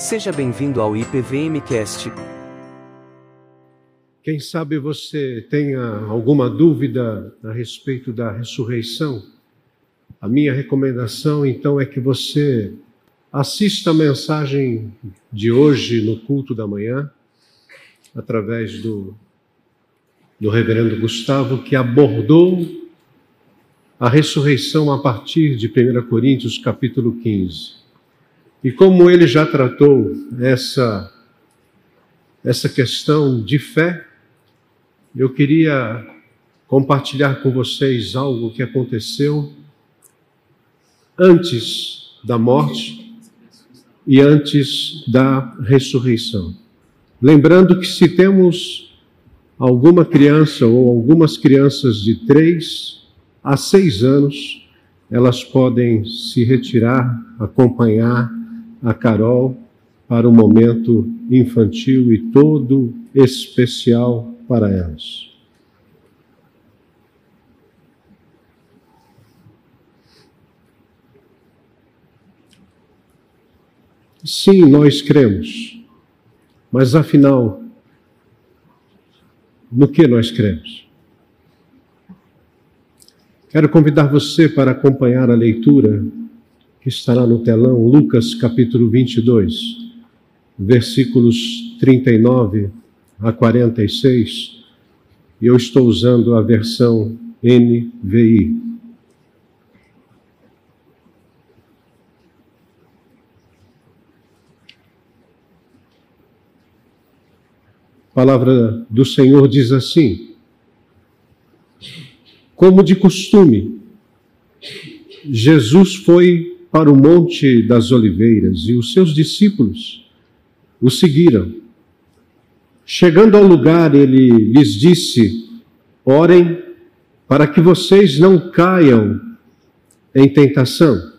Seja bem-vindo ao IPVMcast. Quem sabe você tenha alguma dúvida a respeito da ressurreição? A minha recomendação então é que você assista a mensagem de hoje no culto da manhã, através do, do reverendo Gustavo, que abordou a ressurreição a partir de 1 Coríntios capítulo 15. E como ele já tratou essa, essa questão de fé, eu queria compartilhar com vocês algo que aconteceu antes da morte e antes da ressurreição. Lembrando que se temos alguma criança ou algumas crianças de três a seis anos, elas podem se retirar, acompanhar a Carol para o momento infantil e todo especial para elas. Sim, nós cremos, mas afinal, no que nós cremos? Quero convidar você para acompanhar a leitura que estará no telão, Lucas capítulo 22, versículos 39 a 46, e eu estou usando a versão NVI. A palavra do Senhor diz assim: Como de costume, Jesus foi para o Monte das Oliveiras e os seus discípulos o seguiram. Chegando ao lugar, ele lhes disse: Orem para que vocês não caiam em tentação.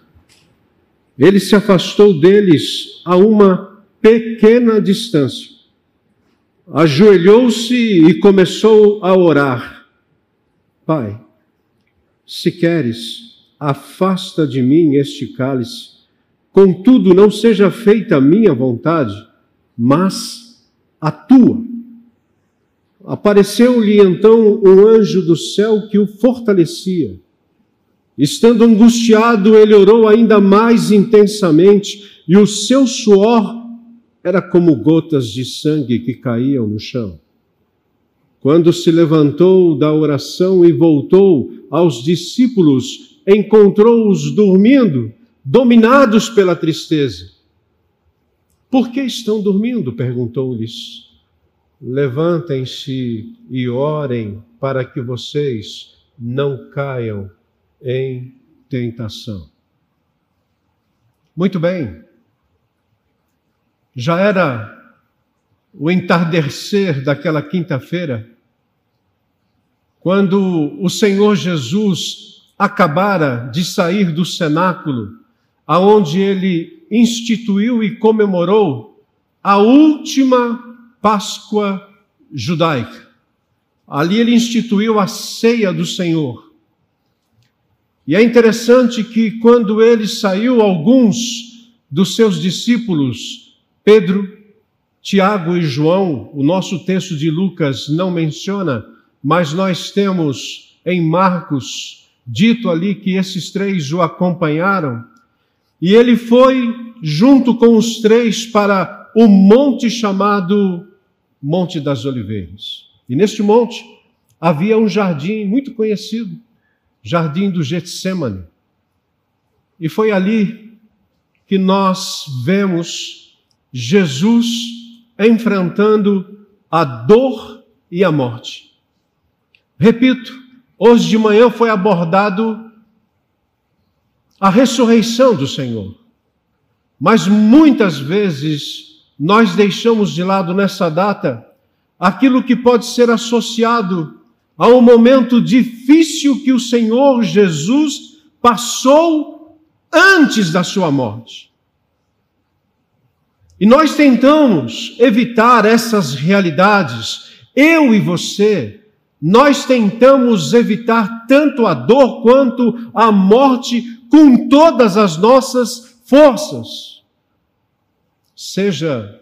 Ele se afastou deles a uma pequena distância, ajoelhou-se e começou a orar: Pai, se queres, afasta de mim este cálice. Contudo, não seja feita a minha vontade, mas a tua. Apareceu-lhe então um anjo do céu que o fortalecia. Estando angustiado, ele orou ainda mais intensamente, e o seu suor era como gotas de sangue que caíam no chão. Quando se levantou da oração e voltou aos discípulos, encontrou-os dormindo, dominados pela tristeza. Por que estão dormindo? perguntou-lhes. Levantem-se e orem para que vocês não caiam em tentação. Muito bem. Já era o entardecer daquela quinta-feira, quando o Senhor Jesus acabara de sair do cenáculo, aonde ele instituiu e comemorou a última Páscoa judaica. Ali ele instituiu a ceia do Senhor. E é interessante que quando ele saiu, alguns dos seus discípulos, Pedro, Tiago e João, o nosso texto de Lucas não menciona, mas nós temos em Marcos dito ali que esses três o acompanharam, e ele foi junto com os três para o monte chamado Monte das Oliveiras. E neste monte havia um jardim muito conhecido, Jardim do Getsemane. E foi ali que nós vemos Jesus enfrentando a dor e a morte. Repito, Hoje de manhã foi abordado a ressurreição do Senhor. Mas muitas vezes nós deixamos de lado nessa data aquilo que pode ser associado a um momento difícil que o Senhor Jesus passou antes da sua morte. E nós tentamos evitar essas realidades, eu e você, nós tentamos evitar tanto a dor quanto a morte com todas as nossas forças. seja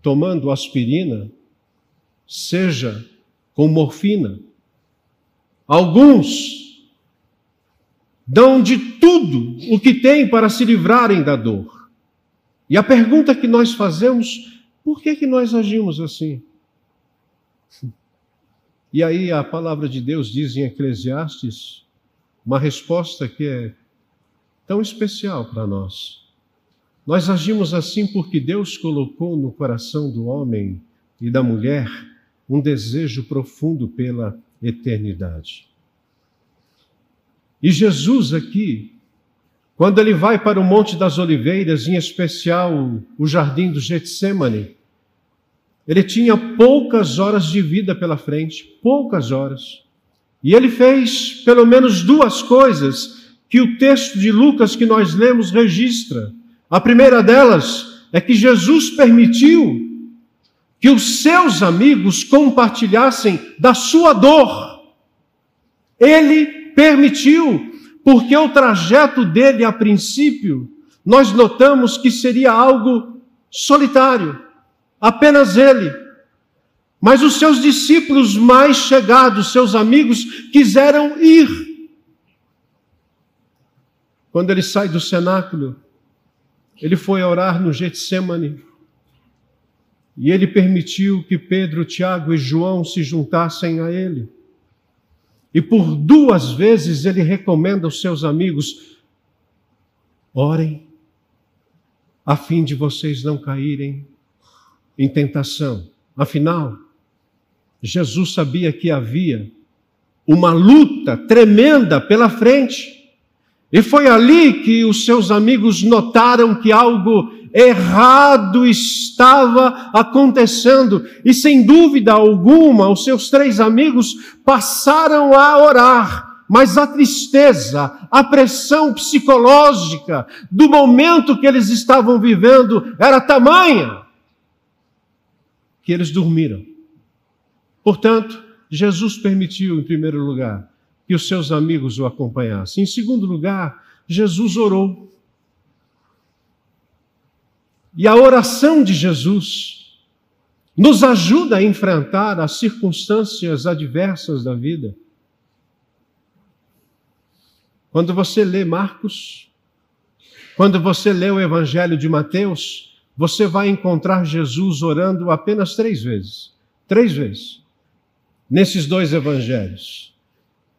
tomando aspirina, seja com morfina. Alguns dão de tudo o que têm para se livrarem da dor. E a pergunta que nós fazemos, por que, que nós agimos assim? E aí a palavra de Deus diz em Eclesiastes uma resposta que é tão especial para nós. Nós agimos assim porque Deus colocou no coração do homem e da mulher um desejo profundo pela eternidade. E Jesus aqui, quando ele vai para o Monte das Oliveiras, em especial o jardim do Getsemane, ele tinha poucas horas de vida pela frente, poucas horas. E ele fez pelo menos duas coisas que o texto de Lucas que nós lemos registra. A primeira delas é que Jesus permitiu que os seus amigos compartilhassem da sua dor. Ele permitiu, porque o trajeto dele a princípio, nós notamos que seria algo solitário apenas ele. Mas os seus discípulos mais chegados, seus amigos, quiseram ir. Quando ele sai do cenáculo, ele foi orar no Getsemane. E ele permitiu que Pedro, Tiago e João se juntassem a ele. E por duas vezes ele recomenda aos seus amigos: orem, a fim de vocês não caírem em tentação. Afinal, Jesus sabia que havia uma luta tremenda pela frente. E foi ali que os seus amigos notaram que algo errado estava acontecendo. E sem dúvida alguma, os seus três amigos passaram a orar. Mas a tristeza, a pressão psicológica do momento que eles estavam vivendo era tamanha que eles dormiram. Portanto, Jesus permitiu, em primeiro lugar, que os seus amigos o acompanhassem. Em segundo lugar, Jesus orou. E a oração de Jesus nos ajuda a enfrentar as circunstâncias adversas da vida. Quando você lê Marcos, quando você lê o Evangelho de Mateus, você vai encontrar Jesus orando apenas três vezes. Três vezes. Nesses dois evangelhos.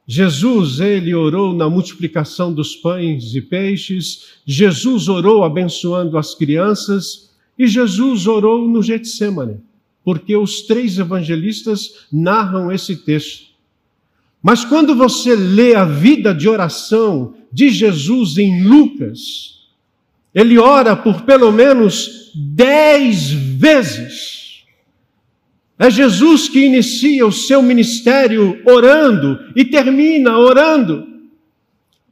Jesus, ele orou na multiplicação dos pães e peixes, Jesus orou abençoando as crianças e Jesus orou no Getsemane, porque os três evangelistas narram esse texto. Mas quando você lê a vida de oração de Jesus em Lucas, ele ora por pelo menos dez vezes. É Jesus que inicia o seu ministério orando e termina orando.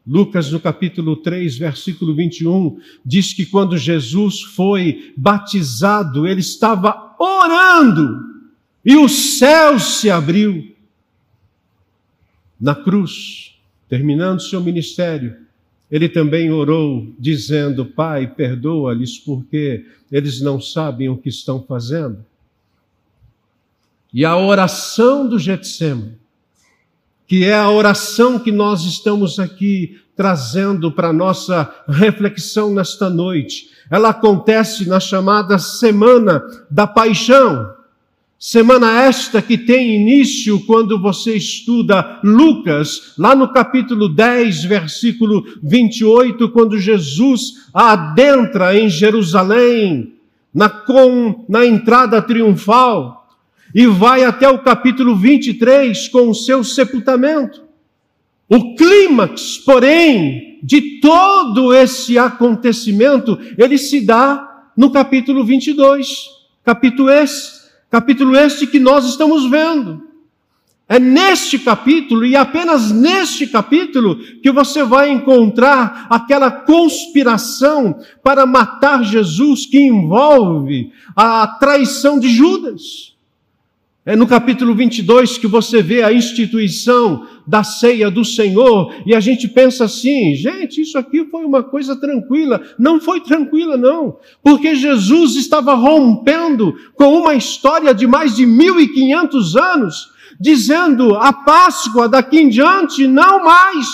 Lucas, no capítulo 3, versículo 21, diz que quando Jesus foi batizado, ele estava orando e o céu se abriu. Na cruz, terminando seu ministério, ele também orou, dizendo: Pai, perdoa-lhes, porque eles não sabem o que estão fazendo. E a oração do Getsemane, que é a oração que nós estamos aqui trazendo para nossa reflexão nesta noite, ela acontece na chamada Semana da Paixão. Semana esta que tem início quando você estuda Lucas, lá no capítulo 10, versículo 28, quando Jesus adentra em Jerusalém, na, com, na entrada triunfal, e vai até o capítulo 23 com o seu sepultamento. O clímax, porém, de todo esse acontecimento, ele se dá no capítulo 22, capítulo esse Capítulo este que nós estamos vendo. É neste capítulo e apenas neste capítulo que você vai encontrar aquela conspiração para matar Jesus que envolve a traição de Judas. É no capítulo 22 que você vê a instituição da ceia do Senhor e a gente pensa assim, gente, isso aqui foi uma coisa tranquila. Não foi tranquila, não, porque Jesus estava rompendo com uma história de mais de 1500 anos, dizendo a Páscoa daqui em diante não mais.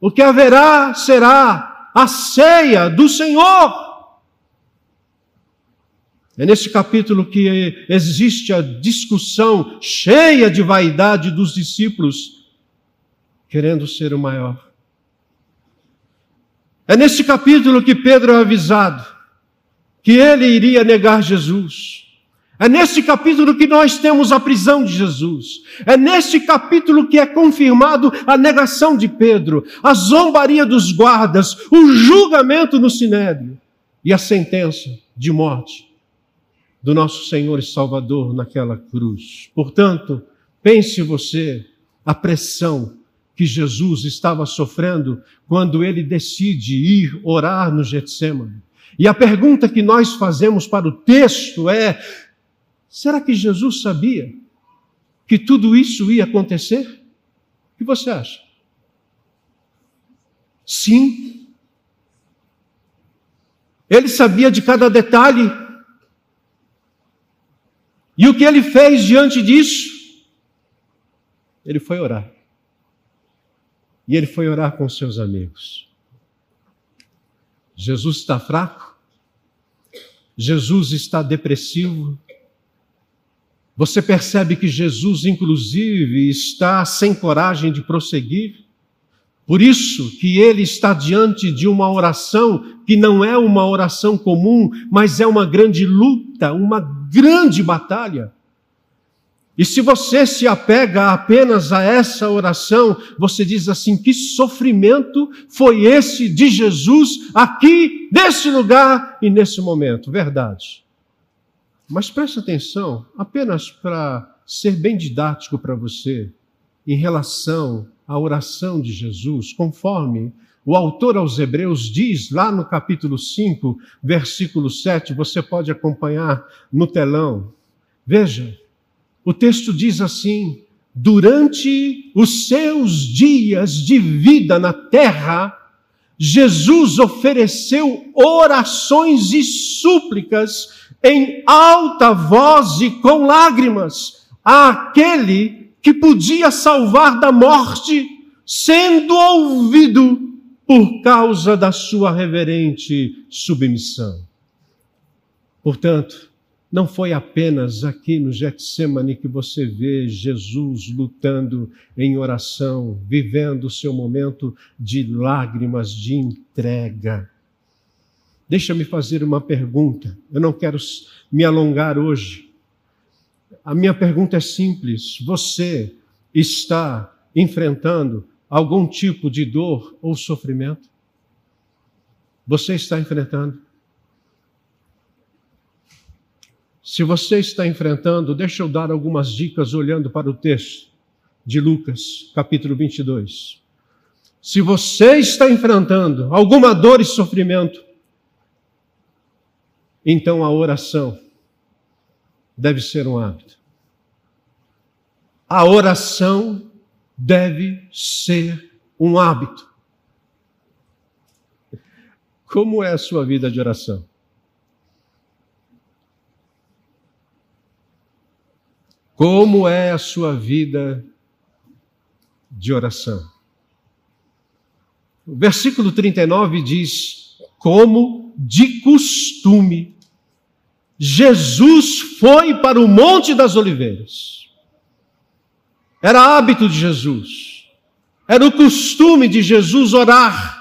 O que haverá será a ceia do Senhor. É nesse capítulo que existe a discussão cheia de vaidade dos discípulos, querendo ser o maior. É nesse capítulo que Pedro é avisado que ele iria negar Jesus. É nesse capítulo que nós temos a prisão de Jesus. É nesse capítulo que é confirmado a negação de Pedro, a zombaria dos guardas, o julgamento no sinédrio e a sentença de morte do nosso Senhor e Salvador naquela cruz. Portanto, pense você a pressão que Jesus estava sofrendo quando ele decide ir orar no Getsemane. E a pergunta que nós fazemos para o texto é: será que Jesus sabia que tudo isso ia acontecer? O que você acha? Sim. Ele sabia de cada detalhe e o que ele fez diante disso? Ele foi orar. E ele foi orar com seus amigos. Jesus está fraco? Jesus está depressivo? Você percebe que Jesus, inclusive, está sem coragem de prosseguir? Por isso que ele está diante de uma oração que não é uma oração comum, mas é uma grande luta, uma grande batalha. E se você se apega apenas a essa oração, você diz assim: que sofrimento foi esse de Jesus aqui, nesse lugar e nesse momento? Verdade. Mas preste atenção, apenas para ser bem didático para você, em relação à oração de Jesus, conforme o autor aos Hebreus diz lá no capítulo 5, versículo 7, você pode acompanhar no telão. Veja, o texto diz assim: durante os seus dias de vida na terra, Jesus ofereceu orações e súplicas em alta voz e com lágrimas àquele que podia salvar da morte, sendo ouvido por causa da sua reverente submissão. Portanto, não foi apenas aqui no Getsemane que você vê Jesus lutando em oração, vivendo o seu momento de lágrimas, de entrega. Deixa-me fazer uma pergunta. Eu não quero me alongar hoje, a minha pergunta é simples: você está enfrentando algum tipo de dor ou sofrimento? Você está enfrentando? Se você está enfrentando, deixa eu dar algumas dicas olhando para o texto de Lucas, capítulo 22. Se você está enfrentando alguma dor e sofrimento, então a oração deve ser um hábito. A oração deve ser um hábito. Como é a sua vida de oração? Como é a sua vida de oração? O versículo 39 diz: Como de costume Jesus foi para o Monte das Oliveiras. Era hábito de Jesus, era o costume de Jesus orar.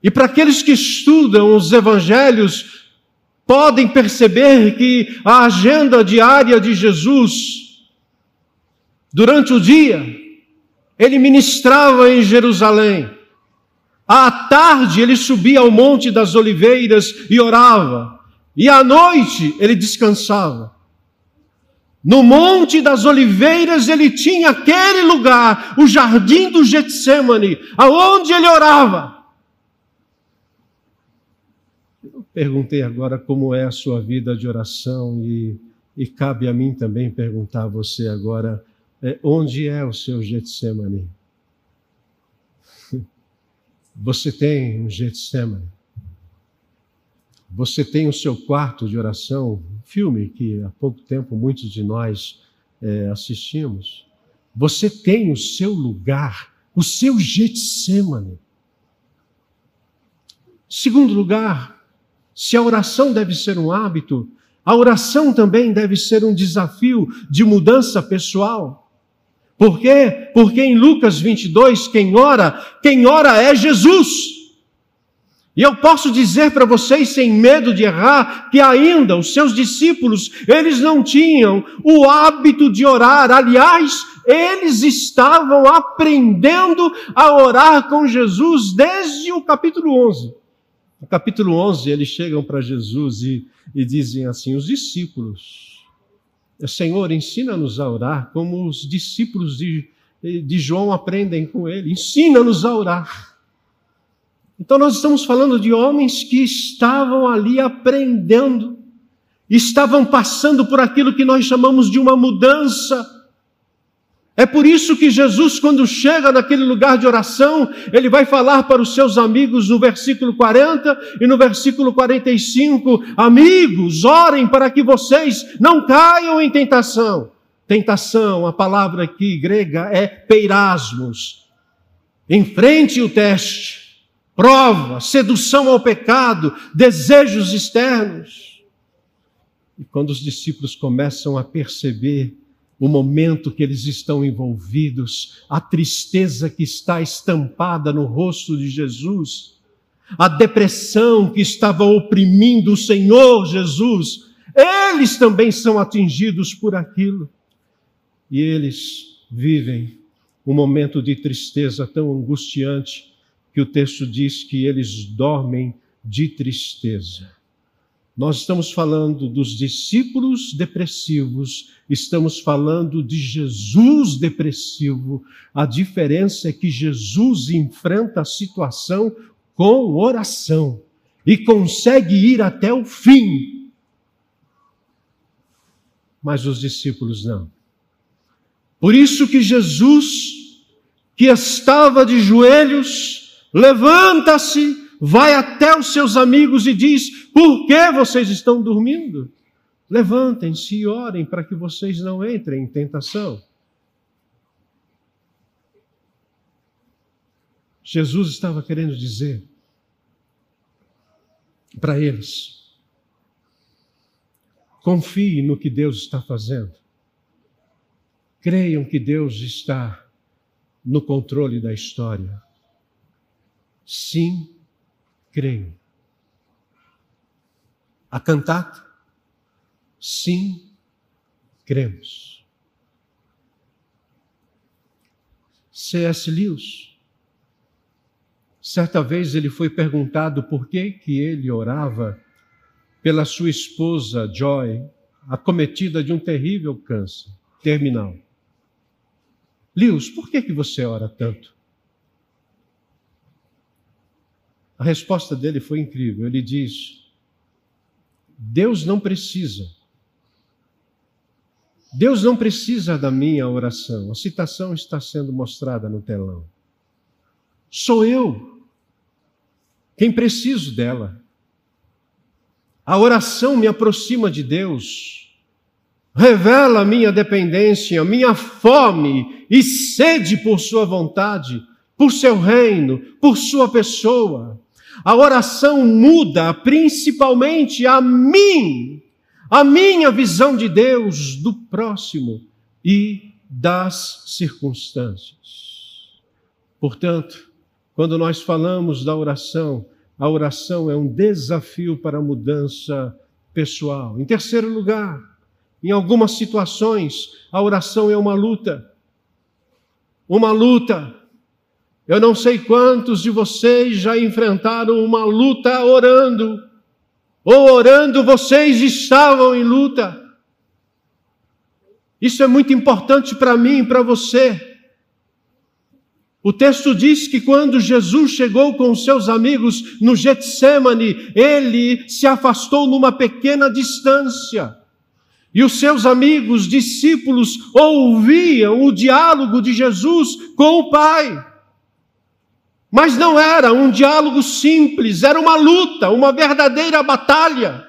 E para aqueles que estudam os evangelhos, podem perceber que a agenda diária de Jesus, durante o dia, ele ministrava em Jerusalém. À tarde, ele subia ao Monte das Oliveiras e orava. E à noite ele descansava. No Monte das Oliveiras ele tinha aquele lugar, o jardim do Getsemane, aonde ele orava. Eu perguntei agora como é a sua vida de oração e E cabe a mim também perguntar a você agora: é, onde é o seu Getsemane? Você tem um Getsemane? Você tem o seu quarto de oração, um filme que há pouco tempo muitos de nós é, assistimos. Você tem o seu lugar, o seu Getsemane. Segundo lugar, se a oração deve ser um hábito, a oração também deve ser um desafio de mudança pessoal. Por quê? Porque em Lucas 22, quem ora, quem ora é Jesus. E eu posso dizer para vocês, sem medo de errar, que ainda os seus discípulos, eles não tinham o hábito de orar. Aliás, eles estavam aprendendo a orar com Jesus desde o capítulo 11. No capítulo 11, eles chegam para Jesus e, e dizem assim: os discípulos, Senhor, ensina-nos a orar como os discípulos de, de João aprendem com ele, ensina-nos a orar. Então, nós estamos falando de homens que estavam ali aprendendo, estavam passando por aquilo que nós chamamos de uma mudança. É por isso que Jesus, quando chega naquele lugar de oração, ele vai falar para os seus amigos no versículo 40 e no versículo 45: Amigos, orem para que vocês não caiam em tentação. Tentação, a palavra aqui grega é peirasmos. Enfrente o teste prova, sedução ao pecado, desejos externos. E quando os discípulos começam a perceber o momento que eles estão envolvidos, a tristeza que está estampada no rosto de Jesus, a depressão que estava oprimindo o Senhor Jesus, eles também são atingidos por aquilo. E eles vivem um momento de tristeza tão angustiante que o texto diz que eles dormem de tristeza. Nós estamos falando dos discípulos depressivos, estamos falando de Jesus depressivo. A diferença é que Jesus enfrenta a situação com oração e consegue ir até o fim. Mas os discípulos não. Por isso que Jesus, que estava de joelhos, levanta-se, vai até os seus amigos e diz: Por que vocês estão dormindo? Levantem-se e orem para que vocês não entrem em tentação. Jesus estava querendo dizer para eles: confie no que Deus está fazendo. Creiam que Deus está no controle da história. Sim, creio. A cantata? Sim, cremos. C.S. Lewis, certa vez ele foi perguntado por que, que ele orava pela sua esposa Joy, acometida de um terrível câncer terminal. Lewis, por que, que você ora tanto? A resposta dele foi incrível. Ele diz: Deus não precisa. Deus não precisa da minha oração. A citação está sendo mostrada no telão. Sou eu quem preciso dela. A oração me aproxima de Deus, revela a minha dependência, minha fome e sede por Sua vontade, por Seu reino, por Sua pessoa. A oração muda principalmente a mim, a minha visão de Deus, do próximo e das circunstâncias. Portanto, quando nós falamos da oração, a oração é um desafio para a mudança pessoal. Em terceiro lugar, em algumas situações, a oração é uma luta. Uma luta eu não sei quantos de vocês já enfrentaram uma luta orando, ou orando vocês estavam em luta. Isso é muito importante para mim e para você. O texto diz que quando Jesus chegou com seus amigos no Getsemane, ele se afastou numa pequena distância. E os seus amigos, discípulos, ouviam o diálogo de Jesus com o Pai. Mas não era um diálogo simples, era uma luta, uma verdadeira batalha.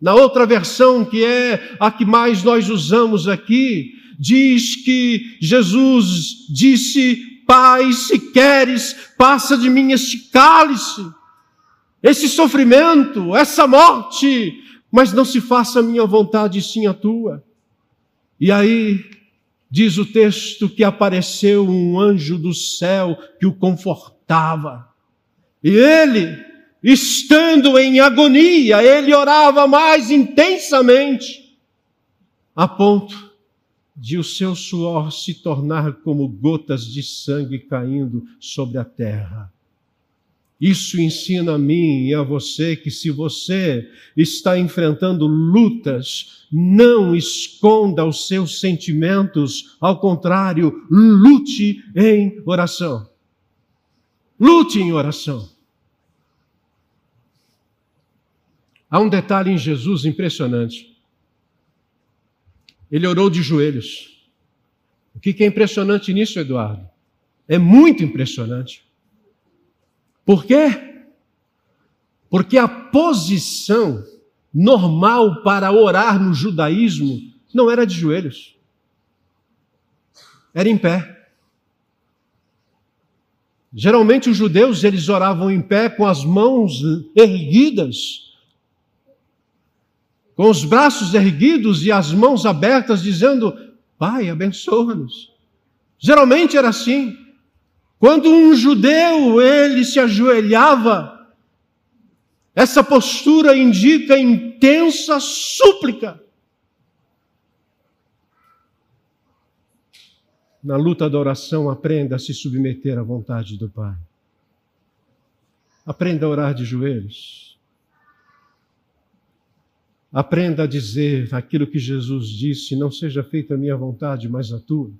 Na outra versão, que é a que mais nós usamos aqui, diz que Jesus disse: Pai, se queres, passa de mim este cálice, esse sofrimento, essa morte, mas não se faça a minha vontade, sim a tua. E aí, diz o texto que apareceu um anjo do céu que o confortava. E ele, estando em agonia, ele orava mais intensamente, a ponto de o seu suor se tornar como gotas de sangue caindo sobre a terra. Isso ensina a mim e a você que se você está enfrentando lutas, não esconda os seus sentimentos, ao contrário, lute em oração. Lute em oração. Há um detalhe em Jesus impressionante. Ele orou de joelhos. O que é impressionante nisso, Eduardo? É muito impressionante. Por quê? Porque a posição normal para orar no judaísmo não era de joelhos, era em pé. Geralmente os judeus eles oravam em pé com as mãos erguidas, com os braços erguidos e as mãos abertas, dizendo: Pai, abençoa-nos. Geralmente era assim. Quando um judeu ele se ajoelhava, essa postura indica intensa súplica. Na luta da oração, aprenda a se submeter à vontade do Pai. Aprenda a orar de joelhos. Aprenda a dizer aquilo que Jesus disse: não seja feita a minha vontade, mas a tua.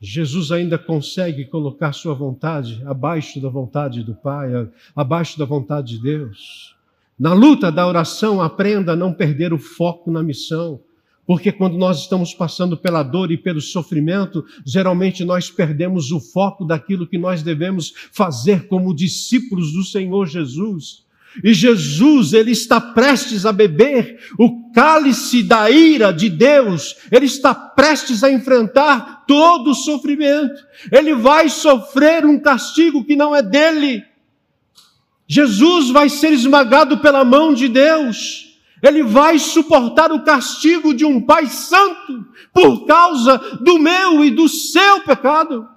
Jesus ainda consegue colocar sua vontade abaixo da vontade do Pai, abaixo da vontade de Deus. Na luta da oração, aprenda a não perder o foco na missão, porque quando nós estamos passando pela dor e pelo sofrimento, geralmente nós perdemos o foco daquilo que nós devemos fazer como discípulos do Senhor Jesus. E Jesus, ele está prestes a beber o cálice da ira de Deus, ele está prestes a enfrentar todo o sofrimento, ele vai sofrer um castigo que não é dele. Jesus vai ser esmagado pela mão de Deus, ele vai suportar o castigo de um Pai Santo por causa do meu e do seu pecado.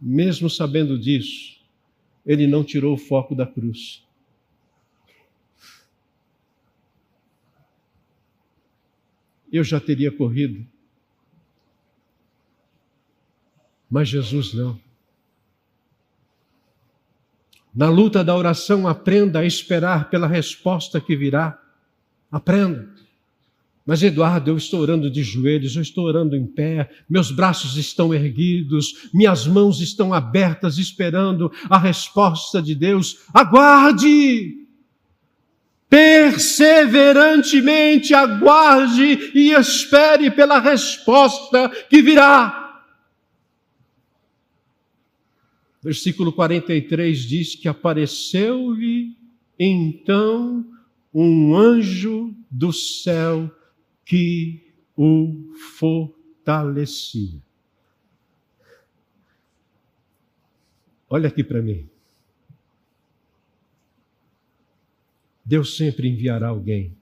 Mesmo sabendo disso, ele não tirou o foco da cruz. Eu já teria corrido. Mas Jesus não. Na luta da oração, aprenda a esperar pela resposta que virá. Aprenda. Mas, Eduardo, eu estou orando de joelhos, eu estou orando em pé, meus braços estão erguidos, minhas mãos estão abertas, esperando a resposta de Deus. Aguarde! Perseverantemente aguarde e espere pela resposta que virá. Versículo 43 diz que apareceu-lhe então um anjo do céu que o fortalecia. Olha aqui para mim. Deus sempre enviará alguém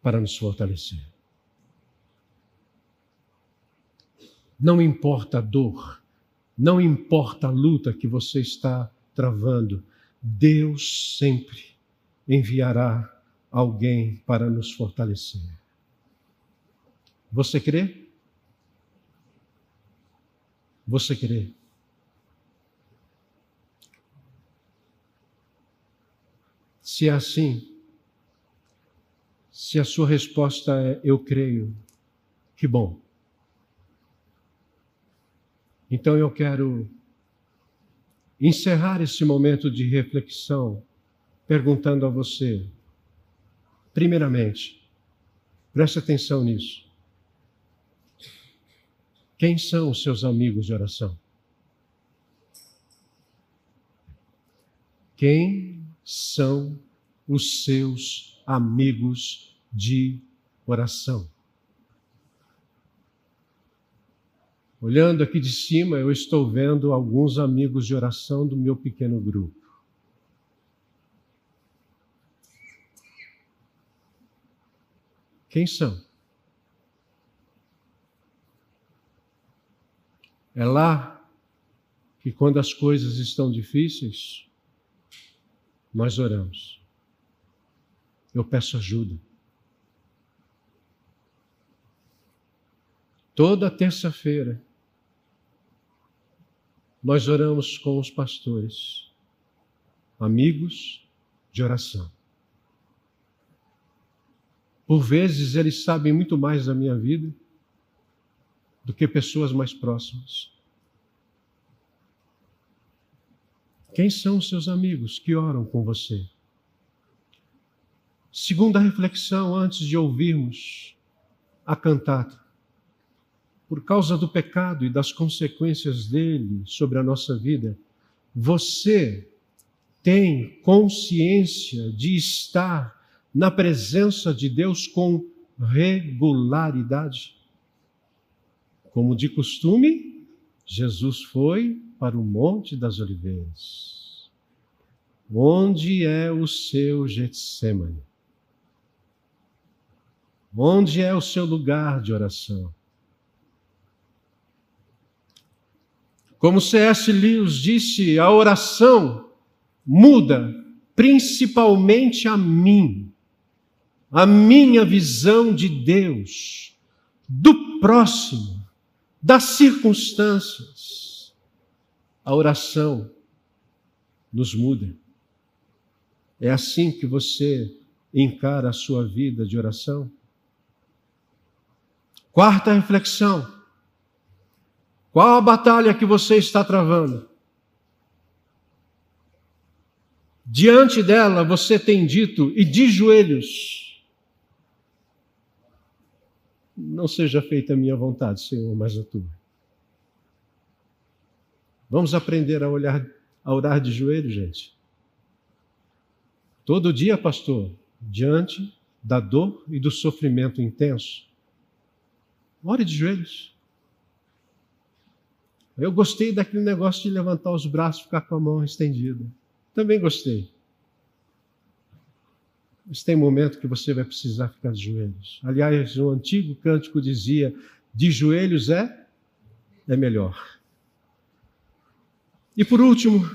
para nos fortalecer. Não importa a dor, não importa a luta que você está travando, Deus sempre enviará alguém para nos fortalecer. Você crê? Você crê? Se é assim, se a sua resposta é eu creio, que bom. Então eu quero encerrar esse momento de reflexão perguntando a você, primeiramente, preste atenção nisso. Quem são os seus amigos de oração? Quem são os seus amigos de oração? Olhando aqui de cima, eu estou vendo alguns amigos de oração do meu pequeno grupo. Quem são? É lá que, quando as coisas estão difíceis, nós oramos. Eu peço ajuda. Toda terça-feira, nós oramos com os pastores, amigos de oração. Por vezes eles sabem muito mais da minha vida do que pessoas mais próximas. Quem são os seus amigos que oram com você? Segunda reflexão antes de ouvirmos a cantata por causa do pecado e das consequências dele sobre a nossa vida, você tem consciência de estar na presença de Deus com regularidade? Como de costume, Jesus foi para o Monte das Oliveiras. Onde é o seu Getsemane? Onde é o seu lugar de oração? Como C.S. Lewis disse, a oração muda principalmente a mim, a minha visão de Deus, do próximo, das circunstâncias. A oração nos muda. É assim que você encara a sua vida de oração? Quarta reflexão qual a batalha que você está travando? Diante dela você tem dito, e de joelhos, não seja feita a minha vontade, Senhor, mas a tua. Vamos aprender a olhar, a orar de joelhos, gente. Todo dia, pastor, diante da dor e do sofrimento intenso. Ore de joelhos. Eu gostei daquele negócio de levantar os braços e ficar com a mão estendida. Também gostei. Mas tem momento que você vai precisar ficar de joelhos. Aliás, o antigo cântico dizia: de joelhos é é melhor. E por último,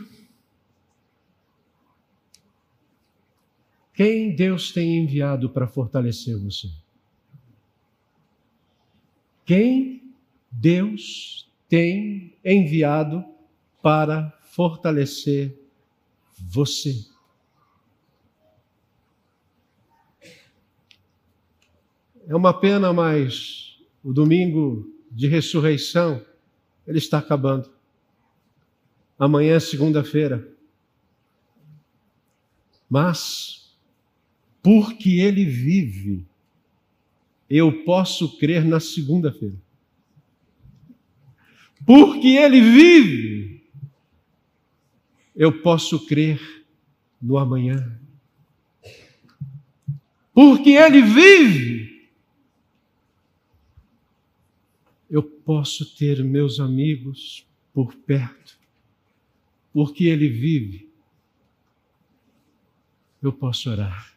quem Deus tem enviado para fortalecer você? Quem Deus tem enviado para fortalecer você. É uma pena, mas o domingo de ressurreição, ele está acabando. Amanhã é segunda-feira. Mas, porque ele vive, eu posso crer na segunda-feira porque Ele vive, eu posso crer no amanhã. Porque Ele vive, eu posso ter meus amigos por perto. Porque Ele vive, eu posso orar.